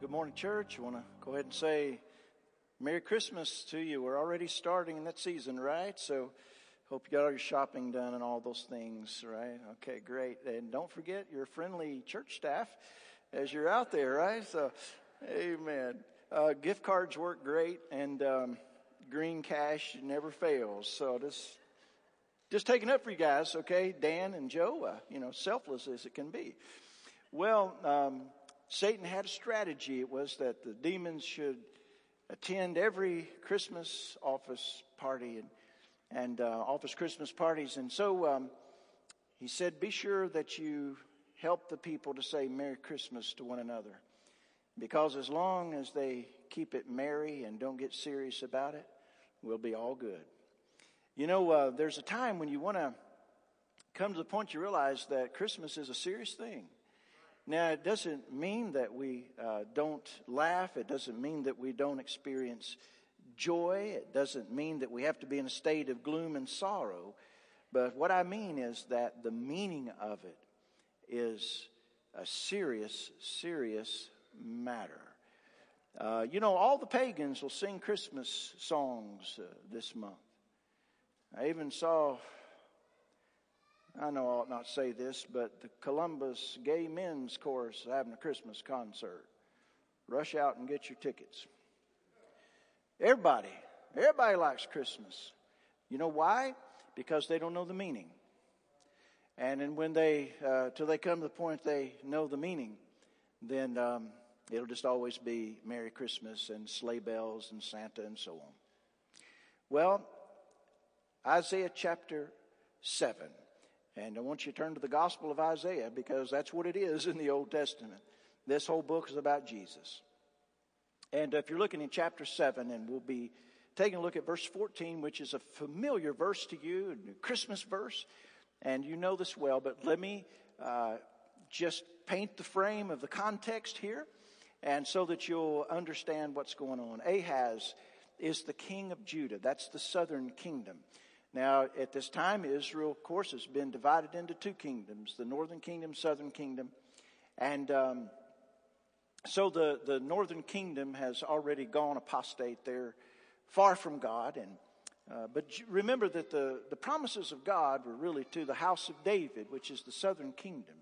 Good morning, church. I want to go ahead and say Merry Christmas to you. We're already starting in that season, right? So, hope you got all your shopping done and all those things, right? Okay, great. And don't forget your friendly church staff as you're out there, right? So, amen. Uh, gift cards work great, and um, green cash never fails. So, just just taking up for you guys, okay? Dan and Joe, uh, you know, selfless as it can be. Well, um, Satan had a strategy. It was that the demons should attend every Christmas office party and, and uh, office Christmas parties. And so um, he said, Be sure that you help the people to say Merry Christmas to one another. Because as long as they keep it merry and don't get serious about it, we'll be all good. You know, uh, there's a time when you want to come to the point you realize that Christmas is a serious thing. Now, it doesn't mean that we uh, don't laugh. It doesn't mean that we don't experience joy. It doesn't mean that we have to be in a state of gloom and sorrow. But what I mean is that the meaning of it is a serious, serious matter. Uh, you know, all the pagans will sing Christmas songs uh, this month. I even saw I know I ought not say this, but the Columbus Gay Men's Chorus having a Christmas concert. Rush out and get your tickets. Everybody, everybody likes Christmas. You know why? Because they don't know the meaning. And then when they, uh, till they come to the point they know the meaning, then um, it'll just always be Merry Christmas and sleigh bells and Santa and so on. Well, Isaiah chapter 7. And I want you to turn to the Gospel of Isaiah because that's what it is in the Old Testament. This whole book is about Jesus. And if you're looking in chapter 7, and we'll be taking a look at verse 14, which is a familiar verse to you, a Christmas verse, and you know this well, but let me uh, just paint the frame of the context here, and so that you'll understand what's going on. Ahaz is the king of Judah, that's the southern kingdom. Now, at this time, Israel, of course, has been divided into two kingdoms the northern kingdom, southern kingdom. And um, so the, the northern kingdom has already gone apostate. They're far from God. And, uh, but remember that the, the promises of God were really to the house of David, which is the southern kingdom,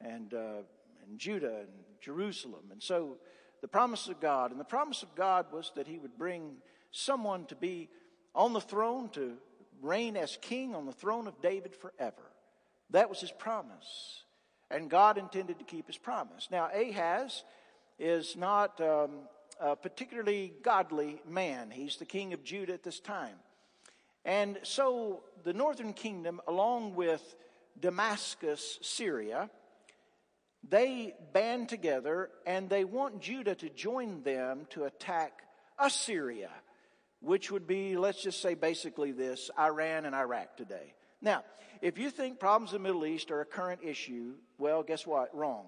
and, uh, and Judah and Jerusalem. And so the promise of God, and the promise of God was that he would bring someone to be on the throne to reign as king on the throne of David forever. That was his promise. And God intended to keep his promise. Now, Ahaz is not um, a particularly godly man. He's the king of Judah at this time. And so the northern kingdom, along with Damascus, Syria, they band together and they want Judah to join them to attack Assyria which would be, let's just say basically this Iran and Iraq today. Now, if you think problems in the Middle East are a current issue, well, guess what? Wrong.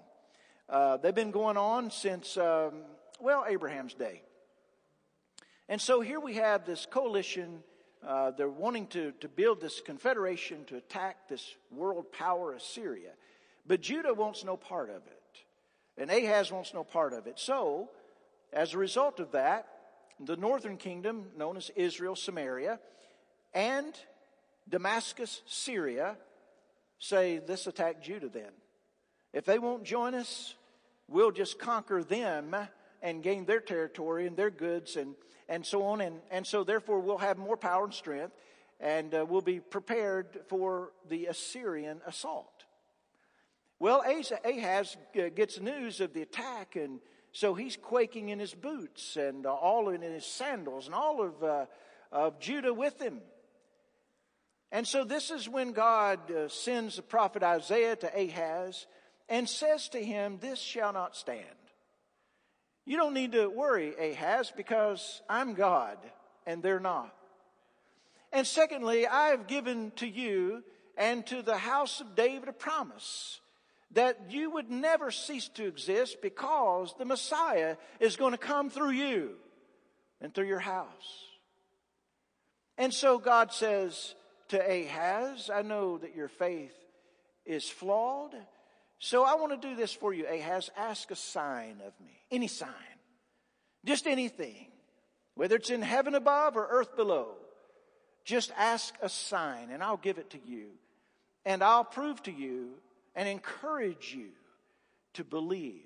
Uh, they've been going on since, um, well, Abraham's day. And so here we have this coalition. Uh, they're wanting to, to build this confederation to attack this world power, Assyria. But Judah wants no part of it. And Ahaz wants no part of it. So, as a result of that, the northern kingdom, known as Israel, Samaria, and Damascus, Syria, say, Let's attack Judah then. If they won't join us, we'll just conquer them and gain their territory and their goods and, and so on. And, and so, therefore, we'll have more power and strength and uh, we'll be prepared for the Assyrian assault. Well, Ahaz gets news of the attack and so he's quaking in his boots and uh, all in his sandals and all of, uh, of Judah with him. And so this is when God uh, sends the prophet Isaiah to Ahaz and says to him, This shall not stand. You don't need to worry, Ahaz, because I'm God and they're not. And secondly, I have given to you and to the house of David a promise that you would never cease to exist because the Messiah is going to come through you and through your house. And so God says to Ahaz, I know that your faith is flawed. So I want to do this for you, Ahaz. Ask a sign of me. Any sign. Just anything. Whether it's in heaven above or earth below. Just ask a sign and I'll give it to you. And I'll prove to you and encourage you to believe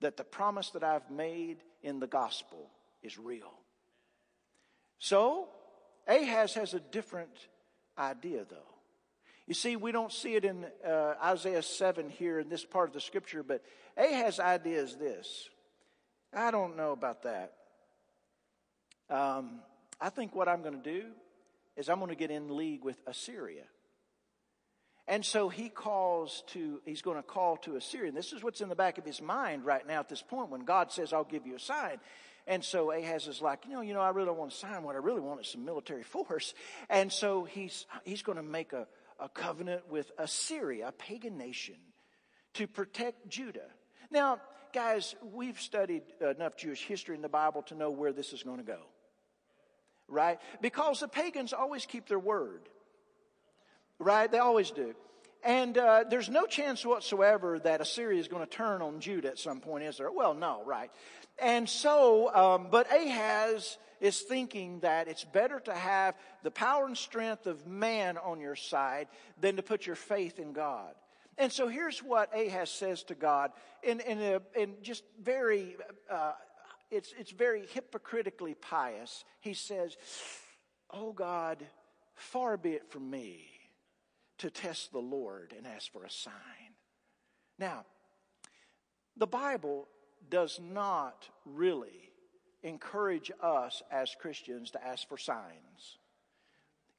that the promise that I've made in the gospel is real. So, Ahaz has a different idea though. You see, we don't see it in uh, Isaiah 7 here in this part of the scripture, but Ahaz's idea is this. I don't know about that. Um, I think what I'm going to do is I'm going to get in league with Assyria. And so he calls to, he's going to call to Assyria. And this is what's in the back of his mind right now at this point when God says, I'll give you a sign. And so Ahaz is like, you know, you know, I really don't want a sign. What I really want is some military force. And so he's, he's going to make a, a covenant with Assyria, a pagan nation, to protect Judah. Now, guys, we've studied enough Jewish history in the Bible to know where this is going to go. Right? Because the pagans always keep their word. Right? They always do. And uh, there's no chance whatsoever that Assyria is going to turn on Judah at some point, is there? Well, no, right. And so, um, but Ahaz is thinking that it's better to have the power and strength of man on your side than to put your faith in God. And so here's what Ahaz says to God in, in, a, in just very, uh, it's, it's very hypocritically pious. He says, Oh God, far be it from me to test the Lord and ask for a sign. Now, the Bible does not really encourage us as Christians to ask for signs.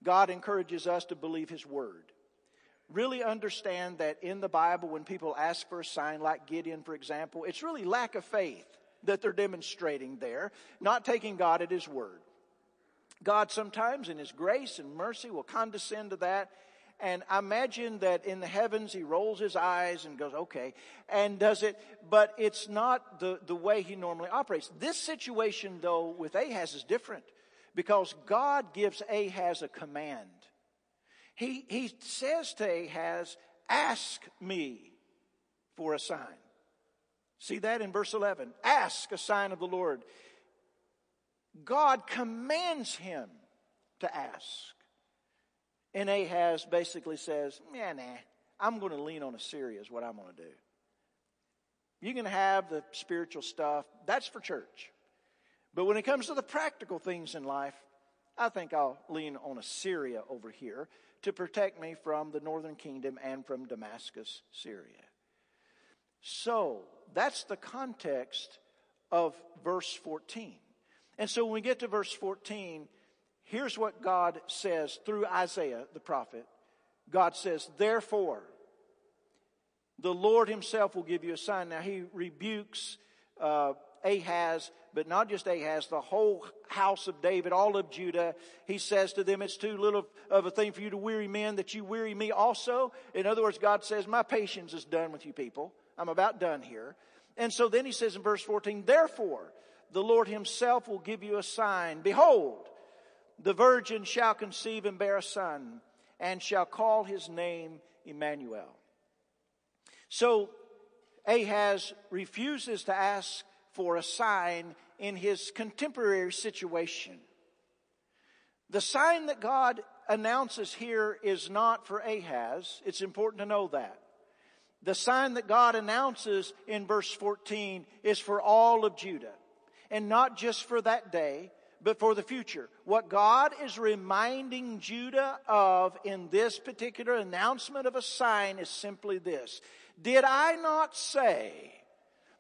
God encourages us to believe His Word. Really understand that in the Bible, when people ask for a sign, like Gideon, for example, it's really lack of faith that they're demonstrating there, not taking God at His Word. God sometimes, in His grace and mercy, will condescend to that and I imagine that in the heavens he rolls his eyes and goes, okay, and does it, but it's not the, the way he normally operates. This situation though with Ahaz is different because God gives Ahaz a command. He, he says to Ahaz, ask me for a sign. See that in verse 11. Ask a sign of the Lord. God commands him to ask. And Ahaz basically says, yeah, nah, I'm going to lean on Assyria is what I'm going to do. You can have the spiritual stuff. That's for church. But when it comes to the practical things in life, I think I'll lean on Assyria over here to protect me from the northern kingdom and from Damascus, Syria. So that's the context of verse 14. And so when we get to verse 14, Here's what God says through Isaiah the prophet. God says, therefore, the Lord himself will give you a sign. Now he rebukes uh, Ahaz, but not just Ahaz, the whole house of David, all of Judah. He says to them, it's too little of a thing for you to weary men that you weary me also. In other words, God says, my patience is done with you people. I'm about done here. And so then he says in verse 14, therefore, the Lord himself will give you a sign. Behold, the virgin shall conceive and bear a son, and shall call his name Immanuel. So Ahaz refuses to ask for a sign in his contemporary situation. The sign that God announces here is not for Ahaz. It's important to know that. The sign that God announces in verse 14 is for all of Judah. And not just for that day, but for the future. What God is reminding Judah of in this particular announcement of a sign is simply this. Did I not say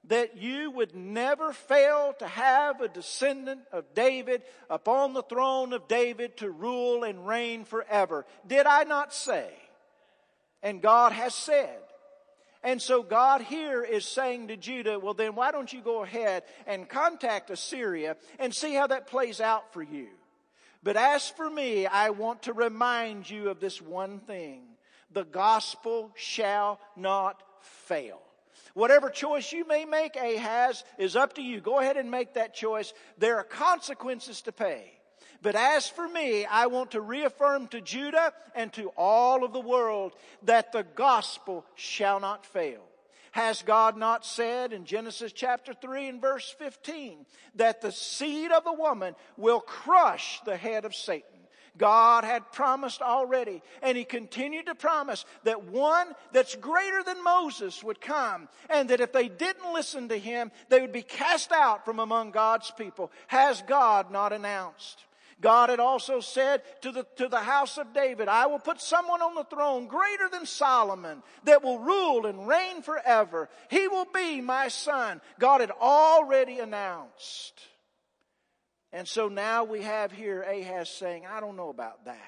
that you would never fail to have a descendant of David upon the throne of David to rule and reign forever? Did I not say? And God has said. And so God here is saying to Judah, well then why don't you go ahead and contact Assyria and see how that plays out for you. But as for me, I want to remind you of this one thing. The gospel shall not fail. Whatever choice you may make, Ahaz, is up to you. Go ahead and make that choice. There are consequences to pay. But as for me, I want to reaffirm to Judah and to all of the world that the gospel shall not fail. Has God not said in Genesis chapter 3 and verse 15 that the seed of the woman will crush the head of Satan? God had promised already, and He continued to promise that one that's greater than Moses would come, and that if they didn't listen to Him, they would be cast out from among God's people. Has God not announced? God had also said to the, to the house of David, I will put someone on the throne greater than Solomon that will rule and reign forever. He will be my son. God had already announced. And so now we have here Ahaz saying, I don't know about that.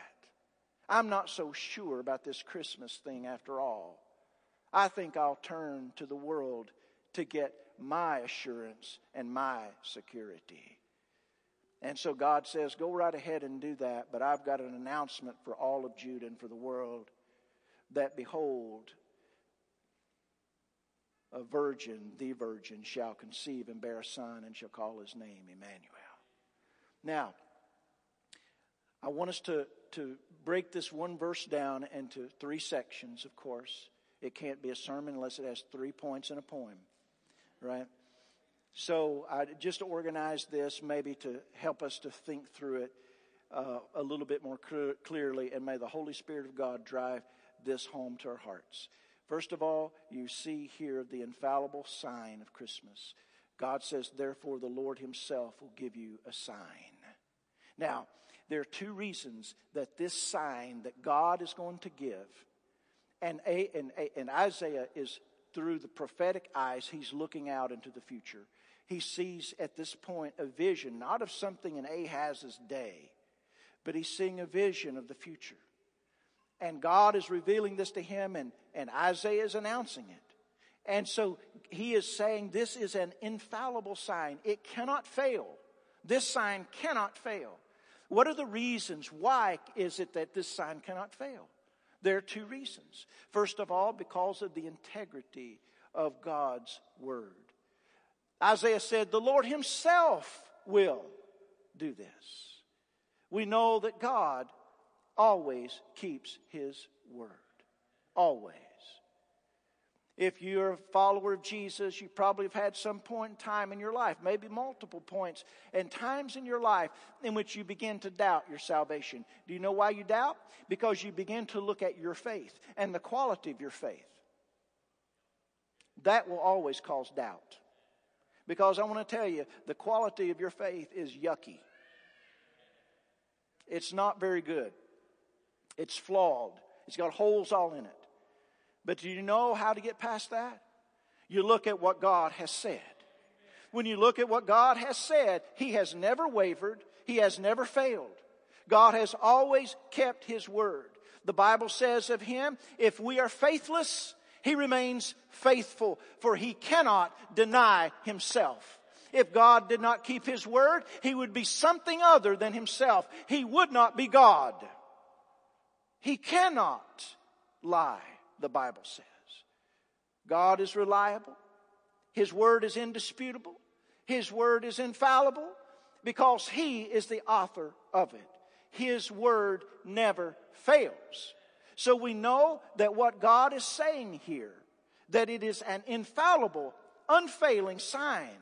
I'm not so sure about this Christmas thing after all. I think I'll turn to the world to get my assurance and my security. And so God says, Go right ahead and do that, but I've got an announcement for all of Judah and for the world that behold, a virgin, the virgin, shall conceive and bear a son and shall call his name Immanuel. Now, I want us to, to break this one verse down into three sections, of course. It can't be a sermon unless it has three points in a poem, right? So I just organized this maybe to help us to think through it uh, a little bit more clear, clearly, and may the Holy Spirit of God drive this home to our hearts. First of all, you see here the infallible sign of Christmas. God says, therefore, the Lord Himself will give you a sign. Now, there are two reasons that this sign that God is going to give, and, and, and Isaiah is through the prophetic eyes, he's looking out into the future he sees at this point a vision, not of something in Ahaz's day, but he's seeing a vision of the future. And God is revealing this to him, and, and Isaiah is announcing it. And so he is saying this is an infallible sign. It cannot fail. This sign cannot fail. What are the reasons? Why is it that this sign cannot fail? There are two reasons. First of all, because of the integrity of God's Word. Isaiah said, The Lord Himself will do this. We know that God always keeps His word. Always. If you're a follower of Jesus, you probably have had some point in time in your life, maybe multiple points and times in your life in which you begin to doubt your salvation. Do you know why you doubt? Because you begin to look at your faith and the quality of your faith. That will always cause doubt. Because I want to tell you, the quality of your faith is yucky. It's not very good. It's flawed. It's got holes all in it. But do you know how to get past that? You look at what God has said. When you look at what God has said, He has never wavered. He has never failed. God has always kept His word. The Bible says of Him, if we are faithless, he remains faithful, for he cannot deny himself. If God did not keep his word, he would be something other than himself. He would not be God. He cannot lie, the Bible says. God is reliable. His word is indisputable. His word is infallible because he is the author of it. His word never fails. So we know that what God is saying here, that it is an infallible, unfailing sign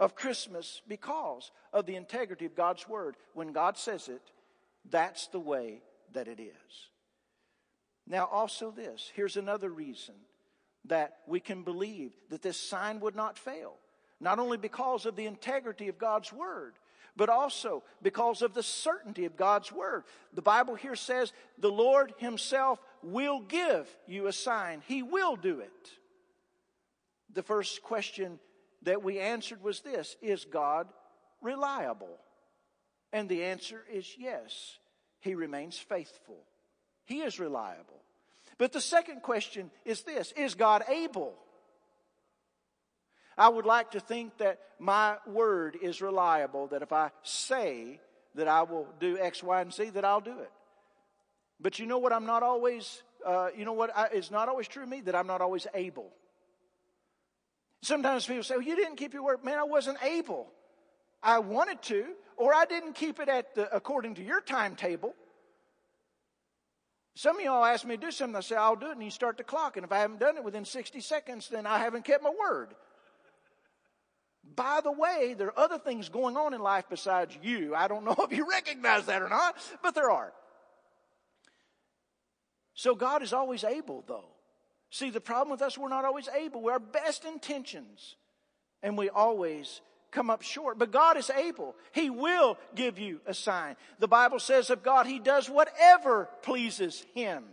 of Christmas because of the integrity of God's Word. When God says it, that's the way that it is. Now, also, this here's another reason that we can believe that this sign would not fail. Not only because of the integrity of God's Word, but also because of the certainty of God's word. The Bible here says the Lord himself will give you a sign. He will do it. The first question that we answered was this, is God reliable? And the answer is yes. He remains faithful. He is reliable. But the second question is this, is God able? I would like to think that my word is reliable, that if I say that I will do X, Y, and Z, that I'll do it. But you know what? I'm not always, uh, you know what I, is not always true of me? That I'm not always able. Sometimes people say, well, you didn't keep your word. Man, I wasn't able. I wanted to, or I didn't keep it at the, according to your timetable. Some of y'all ask me to do something, I say, I'll do it, and you start the clock. And if I haven't done it within 60 seconds, then I haven't kept my word. By the way, there are other things going on in life besides you. I don't know if you recognize that or not, but there are. So God is always able, though. See, the problem with us, we're not always able. We're our best intentions, and we always come up short. But God is able. He will give you a sign. The Bible says of God, He does whatever pleases Him.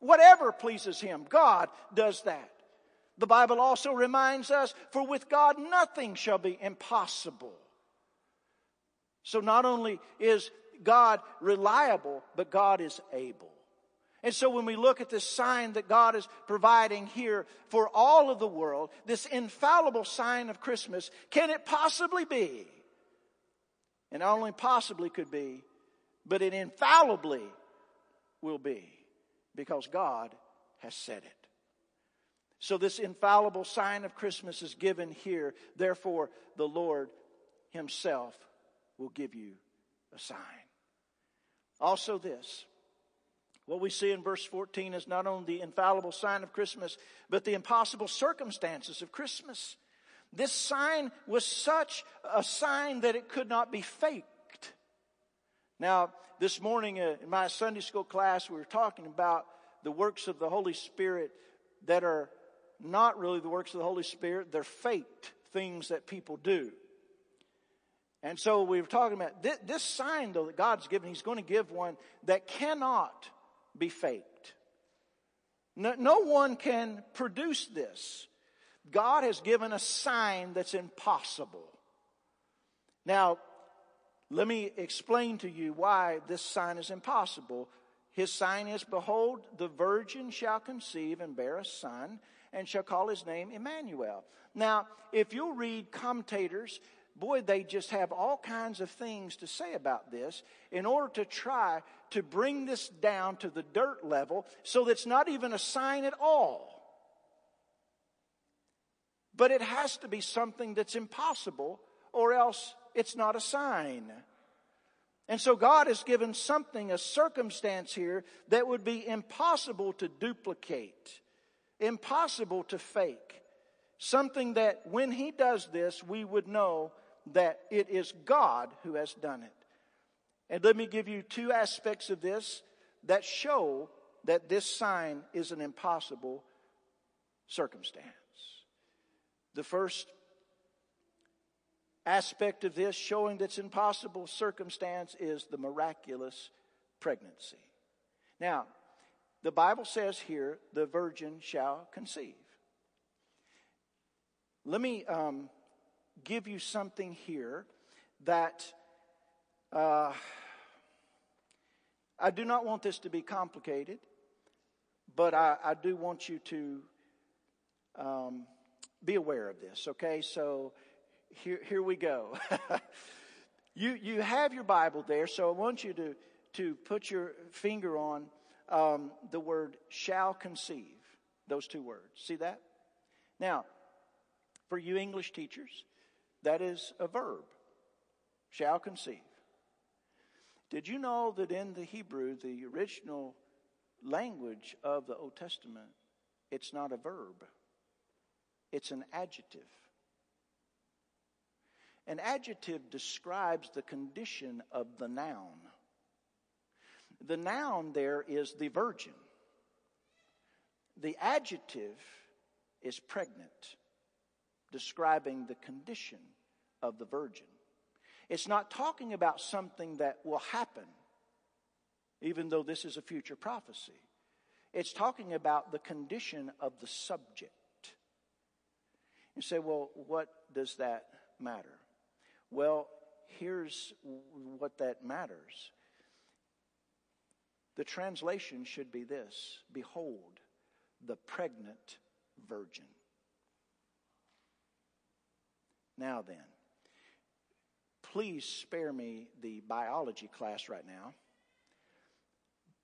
Whatever pleases Him, God does that. The Bible also reminds us, for with God nothing shall be impossible. So not only is God reliable, but God is able. And so when we look at this sign that God is providing here for all of the world, this infallible sign of Christmas, can it possibly be? And not only possibly could be, but it infallibly will be because God has said it. So this infallible sign of Christmas is given here. Therefore, the Lord himself will give you a sign. Also this, what we see in verse 14 is not only the infallible sign of Christmas, but the impossible circumstances of Christmas. This sign was such a sign that it could not be faked. Now, this morning uh, in my Sunday school class, we were talking about the works of the Holy Spirit that are not really the works of the Holy Spirit, they're faked things that people do. And so we were talking about this, this sign, though, that God's given, He's going to give one that cannot be faked. No, no one can produce this. God has given a sign that's impossible. Now, let me explain to you why this sign is impossible. His sign is, Behold, the virgin shall conceive and bear a son, and shall call his name Immanuel. Now, if you'll read commentators, boy, they just have all kinds of things to say about this in order to try to bring this down to the dirt level so that it's not even a sign at all. But it has to be something that's impossible or else it's not a sign. And so God has given something, a circumstance here that would be impossible to duplicate, impossible to fake. Something that when He does this, we would know that it is God who has done it. And let me give you two aspects of this that show that this sign is an impossible circumstance. The first aspect of this showing that's impossible circumstance is the miraculous pregnancy. Now, the Bible says here, the virgin shall conceive. Let me um, give you something here that uh, I do not want this to be complicated, but I, I do want you to um, be aware of this, okay? So here, here we go. you, you have your Bible there, so I want you to, to put your finger on um, the word shall conceive, those two words. See that? Now, for you English teachers, that is a verb. Shall conceive. Did you know that in the Hebrew, the original language of the Old Testament, it's not a verb, it's an adjective. An adjective describes the condition of the noun. The noun there is the virgin. The adjective is pregnant, describing the condition of the virgin. It's not talking about something that will happen, even though this is a future prophecy. It's talking about the condition of the subject. You say, well, what does that matter? Well, here's what that matters. The translation should be this Behold, the pregnant virgin. Now then, please spare me the biology class right now.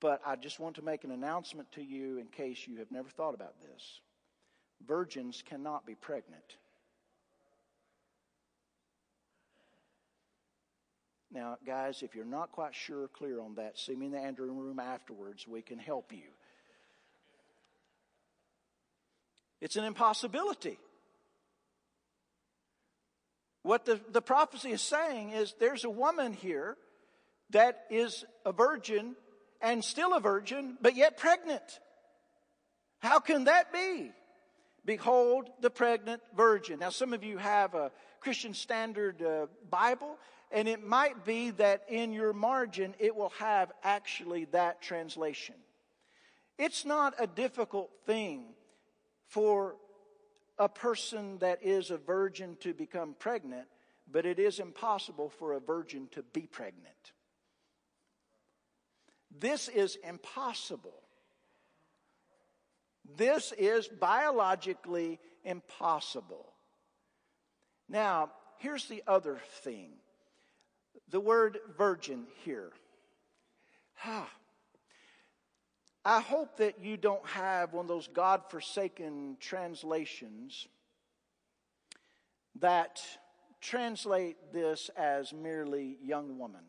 But I just want to make an announcement to you in case you have never thought about this. Virgins cannot be pregnant. Now, guys, if you're not quite sure or clear on that, see me in the Andrew room afterwards. We can help you. It's an impossibility. What the, the prophecy is saying is there's a woman here that is a virgin and still a virgin, but yet pregnant. How can that be? Behold the pregnant virgin. Now, some of you have a Christian Standard uh, Bible, and it might be that in your margin it will have actually that translation. It's not a difficult thing for a person that is a virgin to become pregnant, but it is impossible for a virgin to be pregnant. This is impossible. This is biologically impossible. Now, here's the other thing the word virgin here. I hope that you don't have one of those God forsaken translations that translate this as merely young woman.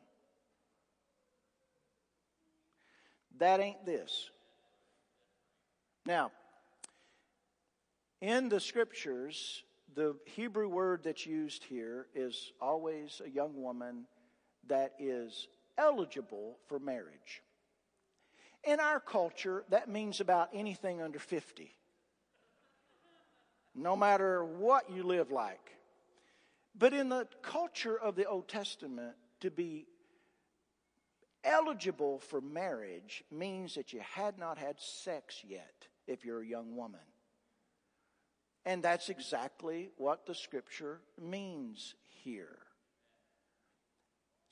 That ain't this. Now, in the scriptures, the Hebrew word that's used here is always a young woman that is eligible for marriage. In our culture, that means about anything under 50. No matter what you live like. But in the culture of the Old Testament, to be eligible for marriage means that you had not had sex yet if you're a young woman. And that's exactly what the scripture means here.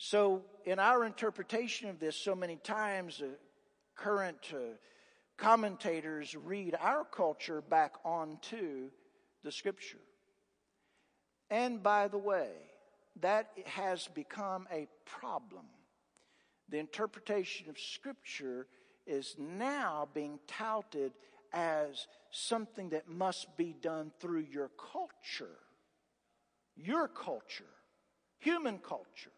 So, in our interpretation of this, so many times, uh, current uh, commentators read our culture back onto the scripture. And by the way, that has become a problem. The interpretation of scripture is now being touted as something that must be done through your culture. Your culture. Human culture.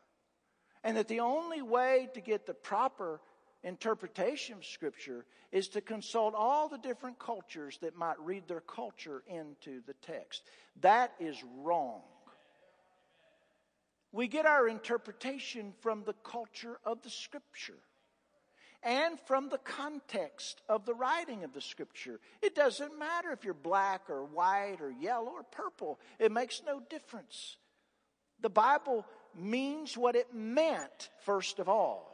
And that the only way to get the proper interpretation of Scripture is to consult all the different cultures that might read their culture into the text. That is wrong. We get our interpretation from the culture of the Scripture and from the context of the writing of the Scripture. It doesn't matter if you're black or white or yellow or purple, it makes no difference. The Bible means what it meant, first of all.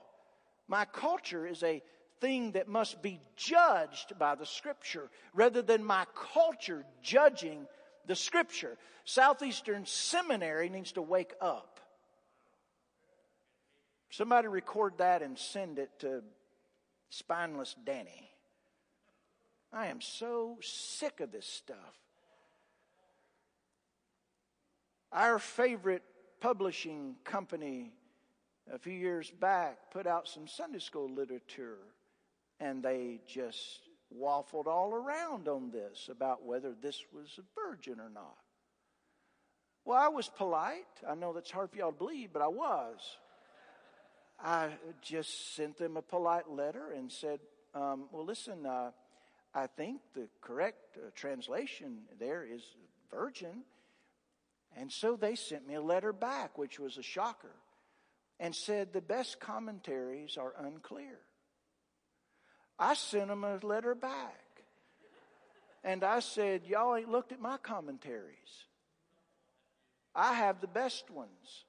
My culture is a thing that must be judged by the scripture rather than my culture judging the scripture. Southeastern Seminary needs to wake up. Somebody record that and send it to Spineless Danny. I am so sick of this stuff. Our favorite publishing company a few years back put out some Sunday school literature, and they just waffled all around on this about whether this was a virgin or not. Well, I was polite. I know that's hard for y'all to believe, but I was. I just sent them a polite letter and said, um, well, listen, uh, I think the correct uh, translation there is virgin. And so they sent me a letter back, which was a shocker and said the best commentaries are unclear. I sent them a letter back. And I said, Y'all ain't looked at my commentaries. I have the best ones.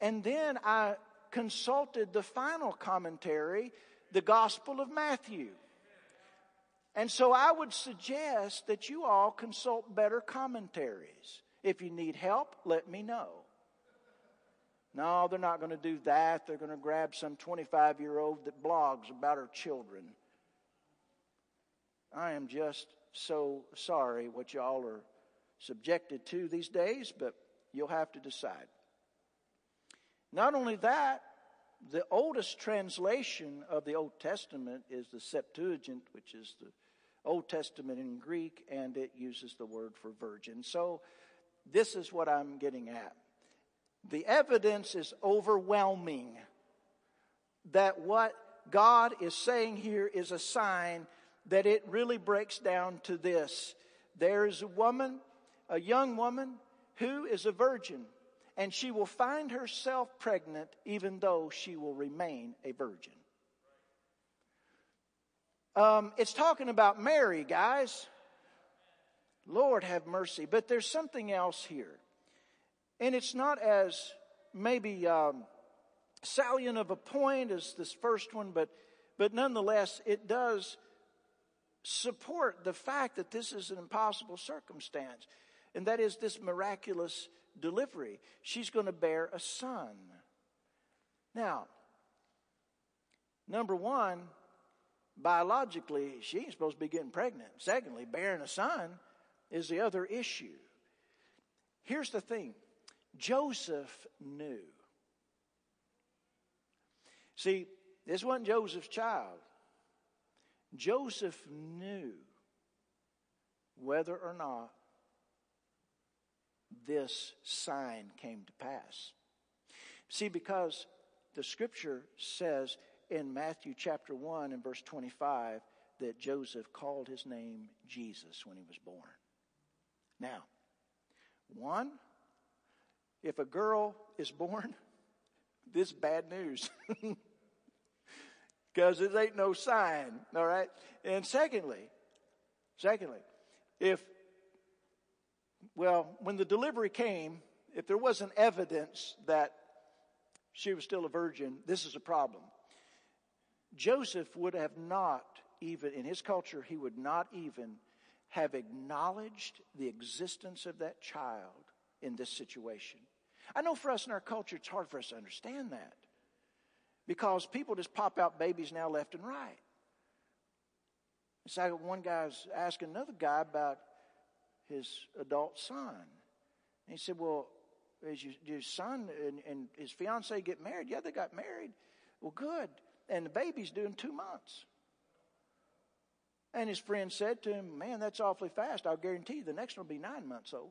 And then I consulted the final commentary, the Gospel of Matthew. And so I would suggest that you all consult better commentaries. If you need help, let me know. No, they're not going to do that. They're going to grab some 25 year old that blogs about her children. I am just so sorry what y'all are subjected to these days, but you'll have to decide. Not only that, the oldest translation of the Old Testament is the Septuagint, which is the Old Testament in Greek, and it uses the word for virgin. So, this is what I'm getting at. The evidence is overwhelming that what God is saying here is a sign that it really breaks down to this. There's a woman, a young woman, who is a virgin, and she will find herself pregnant even though she will remain a virgin. Um, it's talking about Mary, guys. Lord have mercy. But there's something else here. And it's not as maybe um, salient of a point as this first one, but, but nonetheless, it does support the fact that this is an impossible circumstance. And that is this miraculous delivery. She's going to bear a son. Now, number one, biologically, she ain't supposed to be getting pregnant. Secondly, bearing a son is the other issue. Here's the thing Joseph knew. See, this wasn't Joseph's child. Joseph knew whether or not this sign came to pass. See, because the scripture says in Matthew chapter 1 and verse 25 that Joseph called his name Jesus when he was born. Now, one, if a girl is born, this bad news. Because it ain't no sign, all right? And secondly, secondly, if, well, when the delivery came, if there wasn't evidence that she was still a virgin, this is a problem. Joseph would have not even, in his culture, he would not even have acknowledged the existence of that child in this situation. I know for us in our culture, it's hard for us to understand that because people just pop out babies now left and right. It's like one guy's asking another guy about his adult son. And he said, Well, is your, your son and, and his fiance get married? Yeah, they got married. Well, good. And the baby's doing two months. And his friend said to him, Man, that's awfully fast. I'll guarantee you the next one will be nine months old.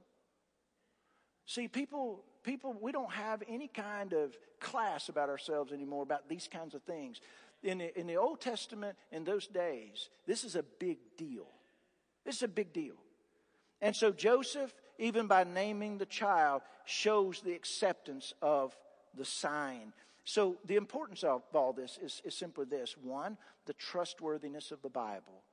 See, people, people, we don't have any kind of class about ourselves anymore about these kinds of things. In the, in the Old Testament, in those days, this is a big deal. This is a big deal. And so Joseph, even by naming the child, shows the acceptance of the sign. So the importance of all this is, is simply this. One, the trustworthiness of the Bible.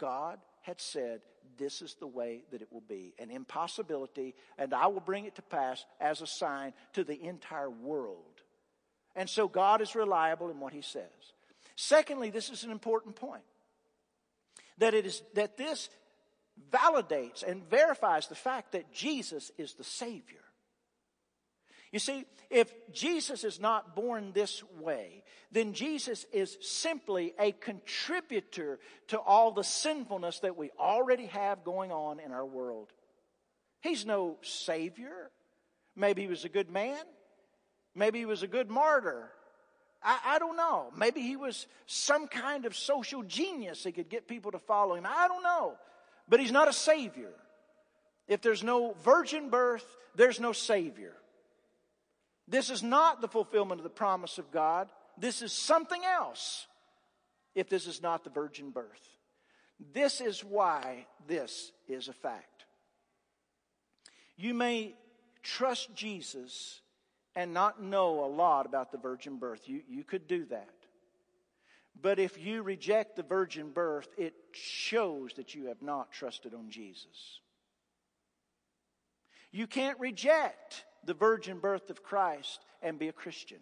God had said, This is the way that it will be an impossibility, and I will bring it to pass as a sign to the entire world. And so God is reliable in what he says. Secondly, this is an important point that it is that this validates and verifies the fact that Jesus is the Savior. You see, if Jesus is not born this way, then Jesus is simply a contributor to all the sinfulness that we already have going on in our world. He's no savior. Maybe he was a good man. Maybe he was a good martyr. I, I, don't know. Maybe he was some kind of social genius He could get people to follow him. I don't know. But he's not a savior. If there's no virgin birth, there's no savior. This is not the fulfillment of the promise of God. This is something else if this is not the virgin birth. This is why this is a fact. You may trust Jesus and not know a lot about the virgin birth. You, you could do that. But if you reject the virgin birth, it shows that you have not trusted on Jesus. You can't reject the virgin birth of Christ and be a Christian.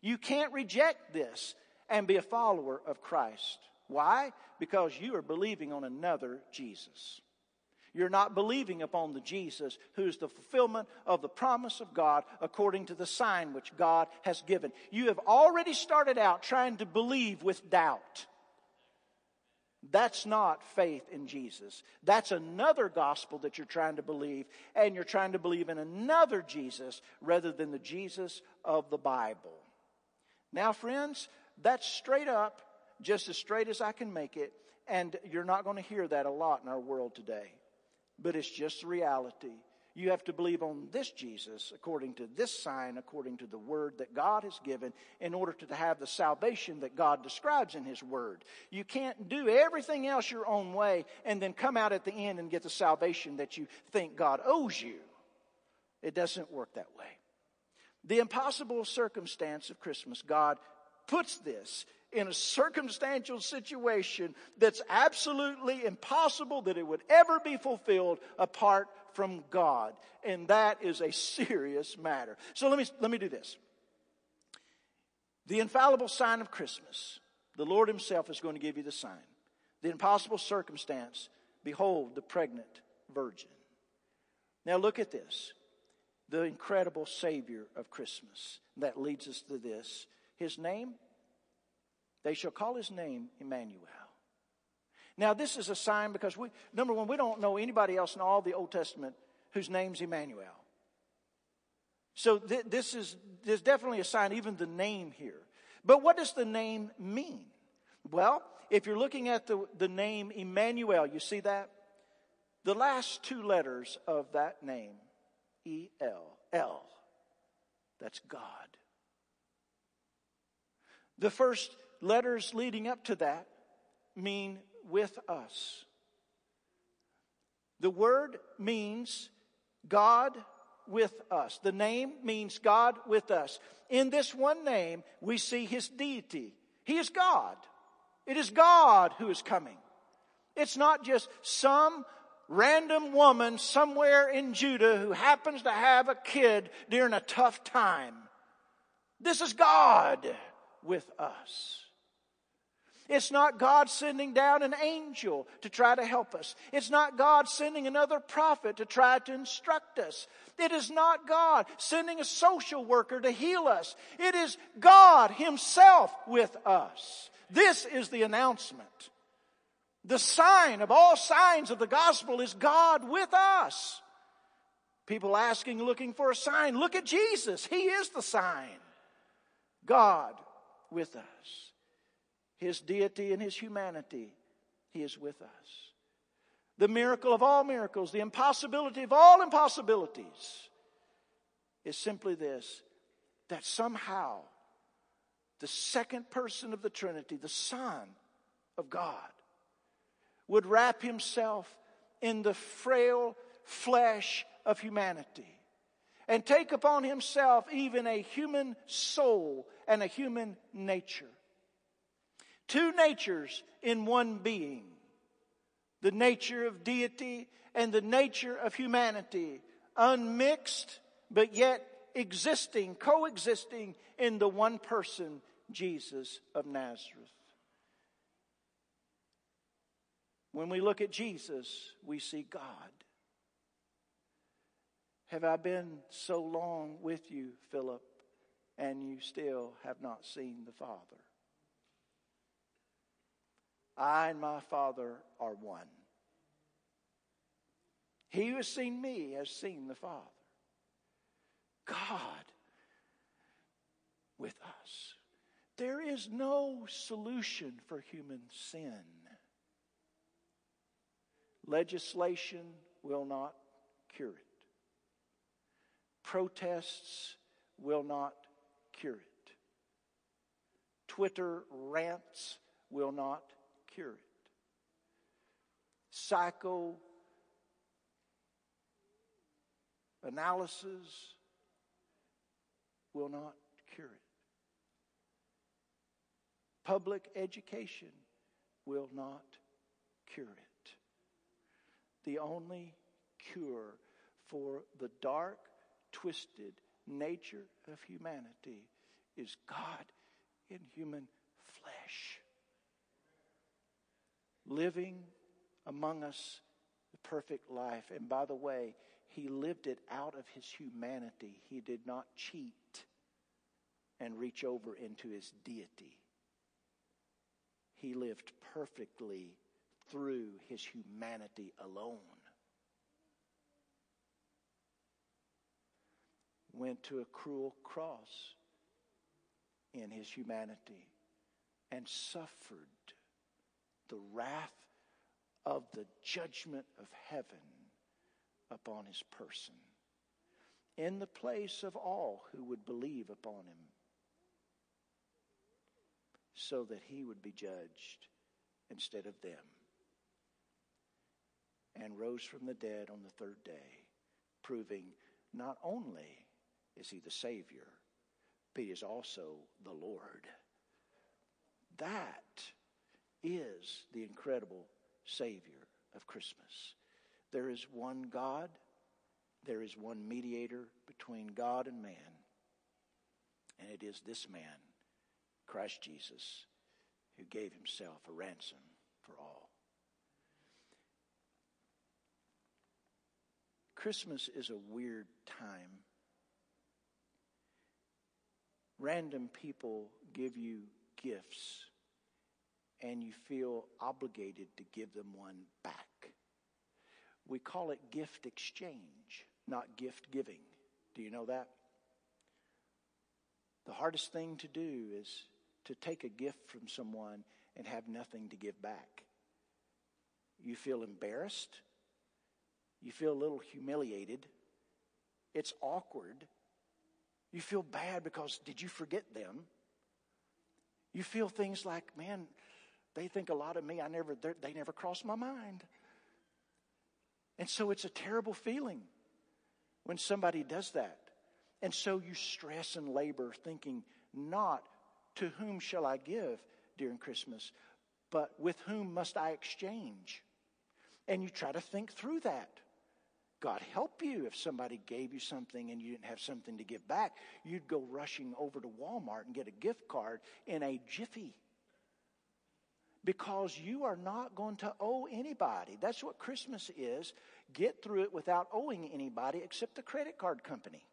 You can't reject this and be a follower of Christ. Why? Because you are believing on another Jesus. You're not believing upon the Jesus who's the fulfillment of the promise of God according to the sign which God has given. You have already started out trying to believe with doubt. That's not faith in Jesus. That's another gospel that you're trying to believe, and you're trying to believe in another Jesus rather than the Jesus of the Bible. Now, friends, that's straight up, just as straight as I can make it, and you're not going to hear that a lot in our world today. But it's just reality. You have to believe on this Jesus according to this sign, according to the word that God has given in order to have the salvation that God describes in His word. You can't do everything else your own way and then come out at the end and get the salvation that you think God owes you. It doesn't work that way. The impossible circumstance of Christmas, God puts this in a circumstantial situation that's absolutely impossible that it would ever be fulfilled apart from God. And that is a serious matter. So let me, let me do this. The infallible sign of Christmas, the Lord Himself is going to give you the sign. The impossible circumstance, behold, the pregnant virgin. Now look at this. The incredible Savior of Christmas. That leads us to this. His name they shall call his name Immanuel. Now, this is a sign because we, number one, we don't know anybody else in all the Old Testament whose name's Immanuel. So th- this is, there's definitely a sign, even the name here. But what does the name mean? Well, if you're looking at the, the name Immanuel, you see that? The last two letters of that name, E L, L, that's God. The first letters leading up to that mean with us. The word means God with us. The name means God with us. In this one name, we see his deity. He is God. It is God who is coming. It's not just some random woman somewhere in Judah who happens to have a kid during a tough time. This is God with us. It's not God sending down an angel to try to help us. It's not God sending another prophet to try to instruct us. It is not God sending a social worker to heal us. It is God Himself with us. This is the announcement. The sign of all signs of the gospel is God with us. People asking, looking for a sign. Look at Jesus. He is the sign. God with us his deity and his humanity, he is with us. The miracle of all miracles, the impossibility of all impossibilities is simply this that somehow the second person of the Trinity, the Son of God, would wrap himself in the frail flesh of humanity and take upon himself even a human soul and a human nature Two natures in one being the nature of deity and the nature of humanity, unmixed, but yet existing, coexisting in the one person, Jesus of Nazareth. When we look at Jesus, we see God. Have I been so long with you, Philip, and you still have not seen the Father? I and my Father are one. He who has seen me has seen the Father. God with us. There is no solution for human sin. Legislation will not cure it. Protests will not cure it. Twitter rants will not cure it. Psycho analysis will not cure it. Public education will not cure it. The only cure for the dark, twisted nature of humanity is God in human flesh living among us the perfect life. And by the way, he lived it out of his humanity. He did not cheat and reach over into his deity. He lived perfectly through his humanity alone. Went to a cruel cross in his humanity and suffered the wrath of the judgment of heaven upon his person. in the place of all who would believe upon him, so that he would be judged instead of them, and rose from the dead on the third day, proving not only is he the Savior, but he is also the Lord. That is the incredible Savior of Christmas. There is one God, there is one mediator between God and man, and it is this man, Christ Jesus, who gave himself a ransom for all. Christmas is a weird time. Random people give you gifts and you feel obligated to give them one back. We call it gift exchange, not gift giving. Do you know that? The hardest thing to do is to take a gift from someone and have nothing to give back. You feel embarrassed. You feel a little humiliated. It's awkward. You feel bad because did you forget them? You feel things like, man, they think a lot of me. I never, they never crossed my mind. And so it's a terrible feeling when somebody does that. And so you stress and labor thinking not to whom shall I give during Christmas, but with whom must I exchange? And you try to think through that. God help you if somebody gave you something and you didn't have something to give back. You'd go rushing over to Walmart and get a gift card in a jiffy because you are not going to owe anybody. That's what Christmas is. Get through it without owing anybody except the credit card company.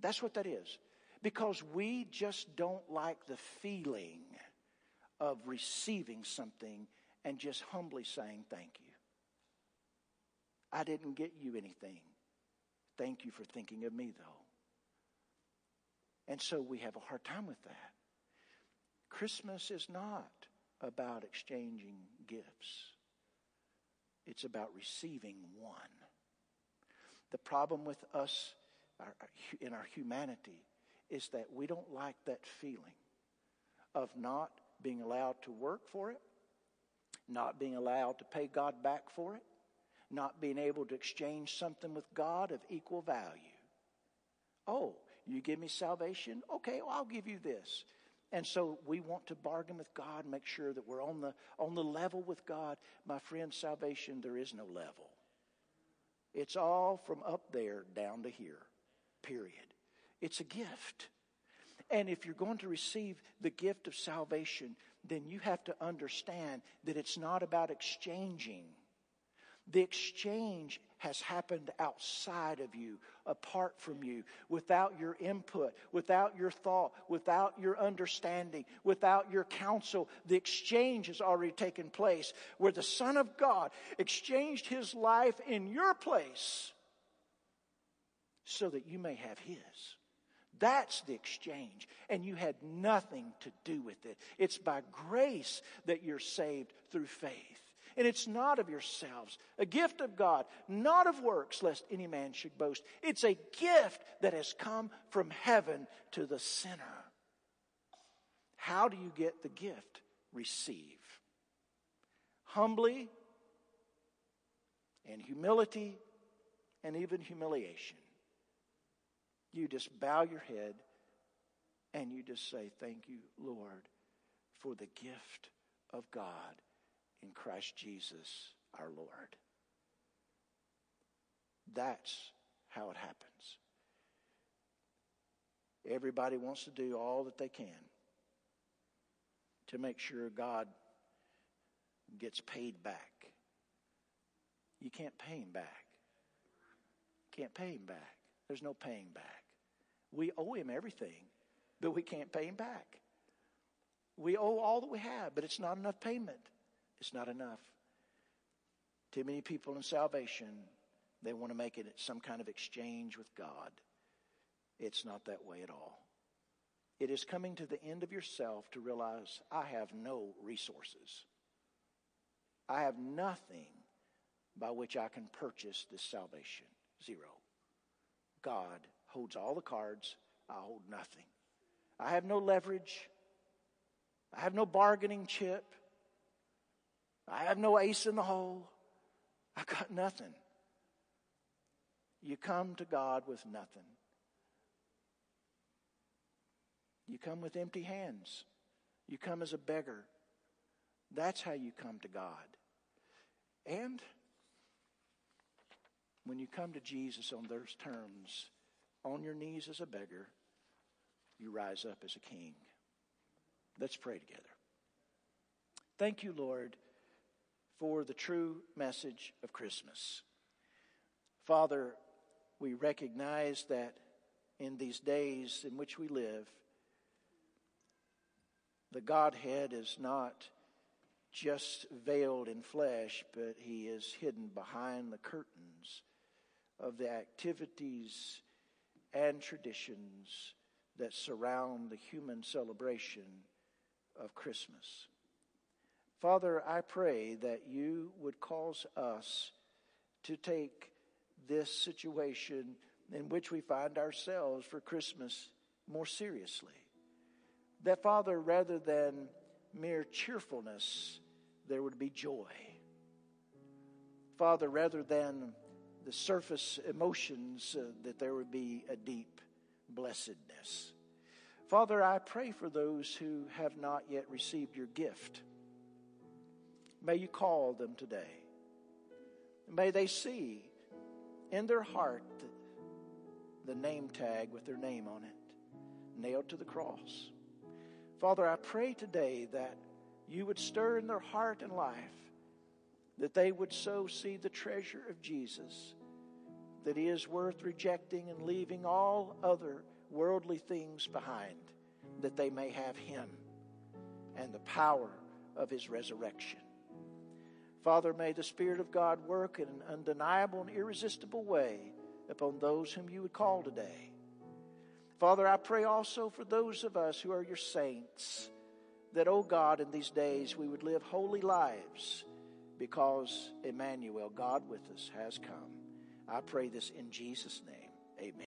That's what that is. Because we just don't like the feeling of receiving something and just humbly saying thank you. I didn't get you anything. Thank you for thinking of me, though. And so we have a hard time with that. Christmas is not about exchanging gifts, it's about receiving one. The problem with us our, in our humanity is that we don't like that feeling of not being allowed to work for it, not being allowed to pay God back for it, not being able to exchange something with God of equal value. Oh, you give me salvation? Okay, well, I'll give you this. And so we want to bargain with God, make sure that we're on the, on the level with God. My friend, salvation, there is no level. It's all from up there down to here, period. It's a gift. And if you're going to receive the gift of salvation, then you have to understand that it's not about exchanging. The exchange has happened outside of you, apart from you, without your input, without your thought, without your understanding, without your counsel. The exchange has already taken place where the Son of God exchanged his life in your place so that you may have his. That's the exchange. And you had nothing to do with it. It's by grace that you're saved through faith and it's not of yourselves, a gift of God, not of works, lest any man should boast. It's a gift that has come from heaven to the sinner. How do you get the gift? Receive. Humbly and humility and even humiliation. You just bow your head and you just say, Thank you, Lord, for the gift of God in Christ Jesus our Lord. That's how it happens. Everybody wants to do all that they can to make sure God gets paid back. You can't pay him back. Can't pay him back. There's no paying back. We owe him everything, but we can't pay him back. We owe all that we have, but it's not enough payment. It's not enough. Too many people in salvation, they want to make it some kind of exchange with God. It's not that way at all. It is coming to the end of yourself to realize I have no resources. I have nothing by which I can purchase this salvation. Zero. God holds all the cards. I hold nothing. I have no leverage. I have no bargaining chip. I have no ace in the hole. I got nothing. You come to God with nothing. You come with empty hands. You come as a beggar. That's how you come to God. And when you come to Jesus on those terms, on your knees as a beggar, you rise up as a king. Let's pray together. Thank you, Lord, for the true message of Christmas. Father, we recognize that in these days in which we live, the Godhead is not just veiled in flesh, but he is hidden behind the curtains of the activities and traditions that surround the human celebration of Christmas. Father, I pray that you would cause us to take this situation in which we find ourselves for Christmas more seriously. That, Father, rather than mere cheerfulness, there would be joy. Father, rather than the surface emotions, uh, that there would be a deep blessedness. Father, I pray for those who have not yet received your gift. May you call them today. May they see in their heart the, name tag with their name on it, nailed to the cross. Father, I pray today that you would stir in their heart and life, that they would so see the treasure of Jesus, that he is worth rejecting and leaving all other worldly things behind, that they may have him and the power of his resurrection. Father, may the Spirit of God work in an undeniable and irresistible way upon those whom you would call today. Father, I pray also for those of us who are your saints that, oh God, in these days we would live holy lives because Immanuel, God with us, has come. I pray this in Jesus' name. Amen.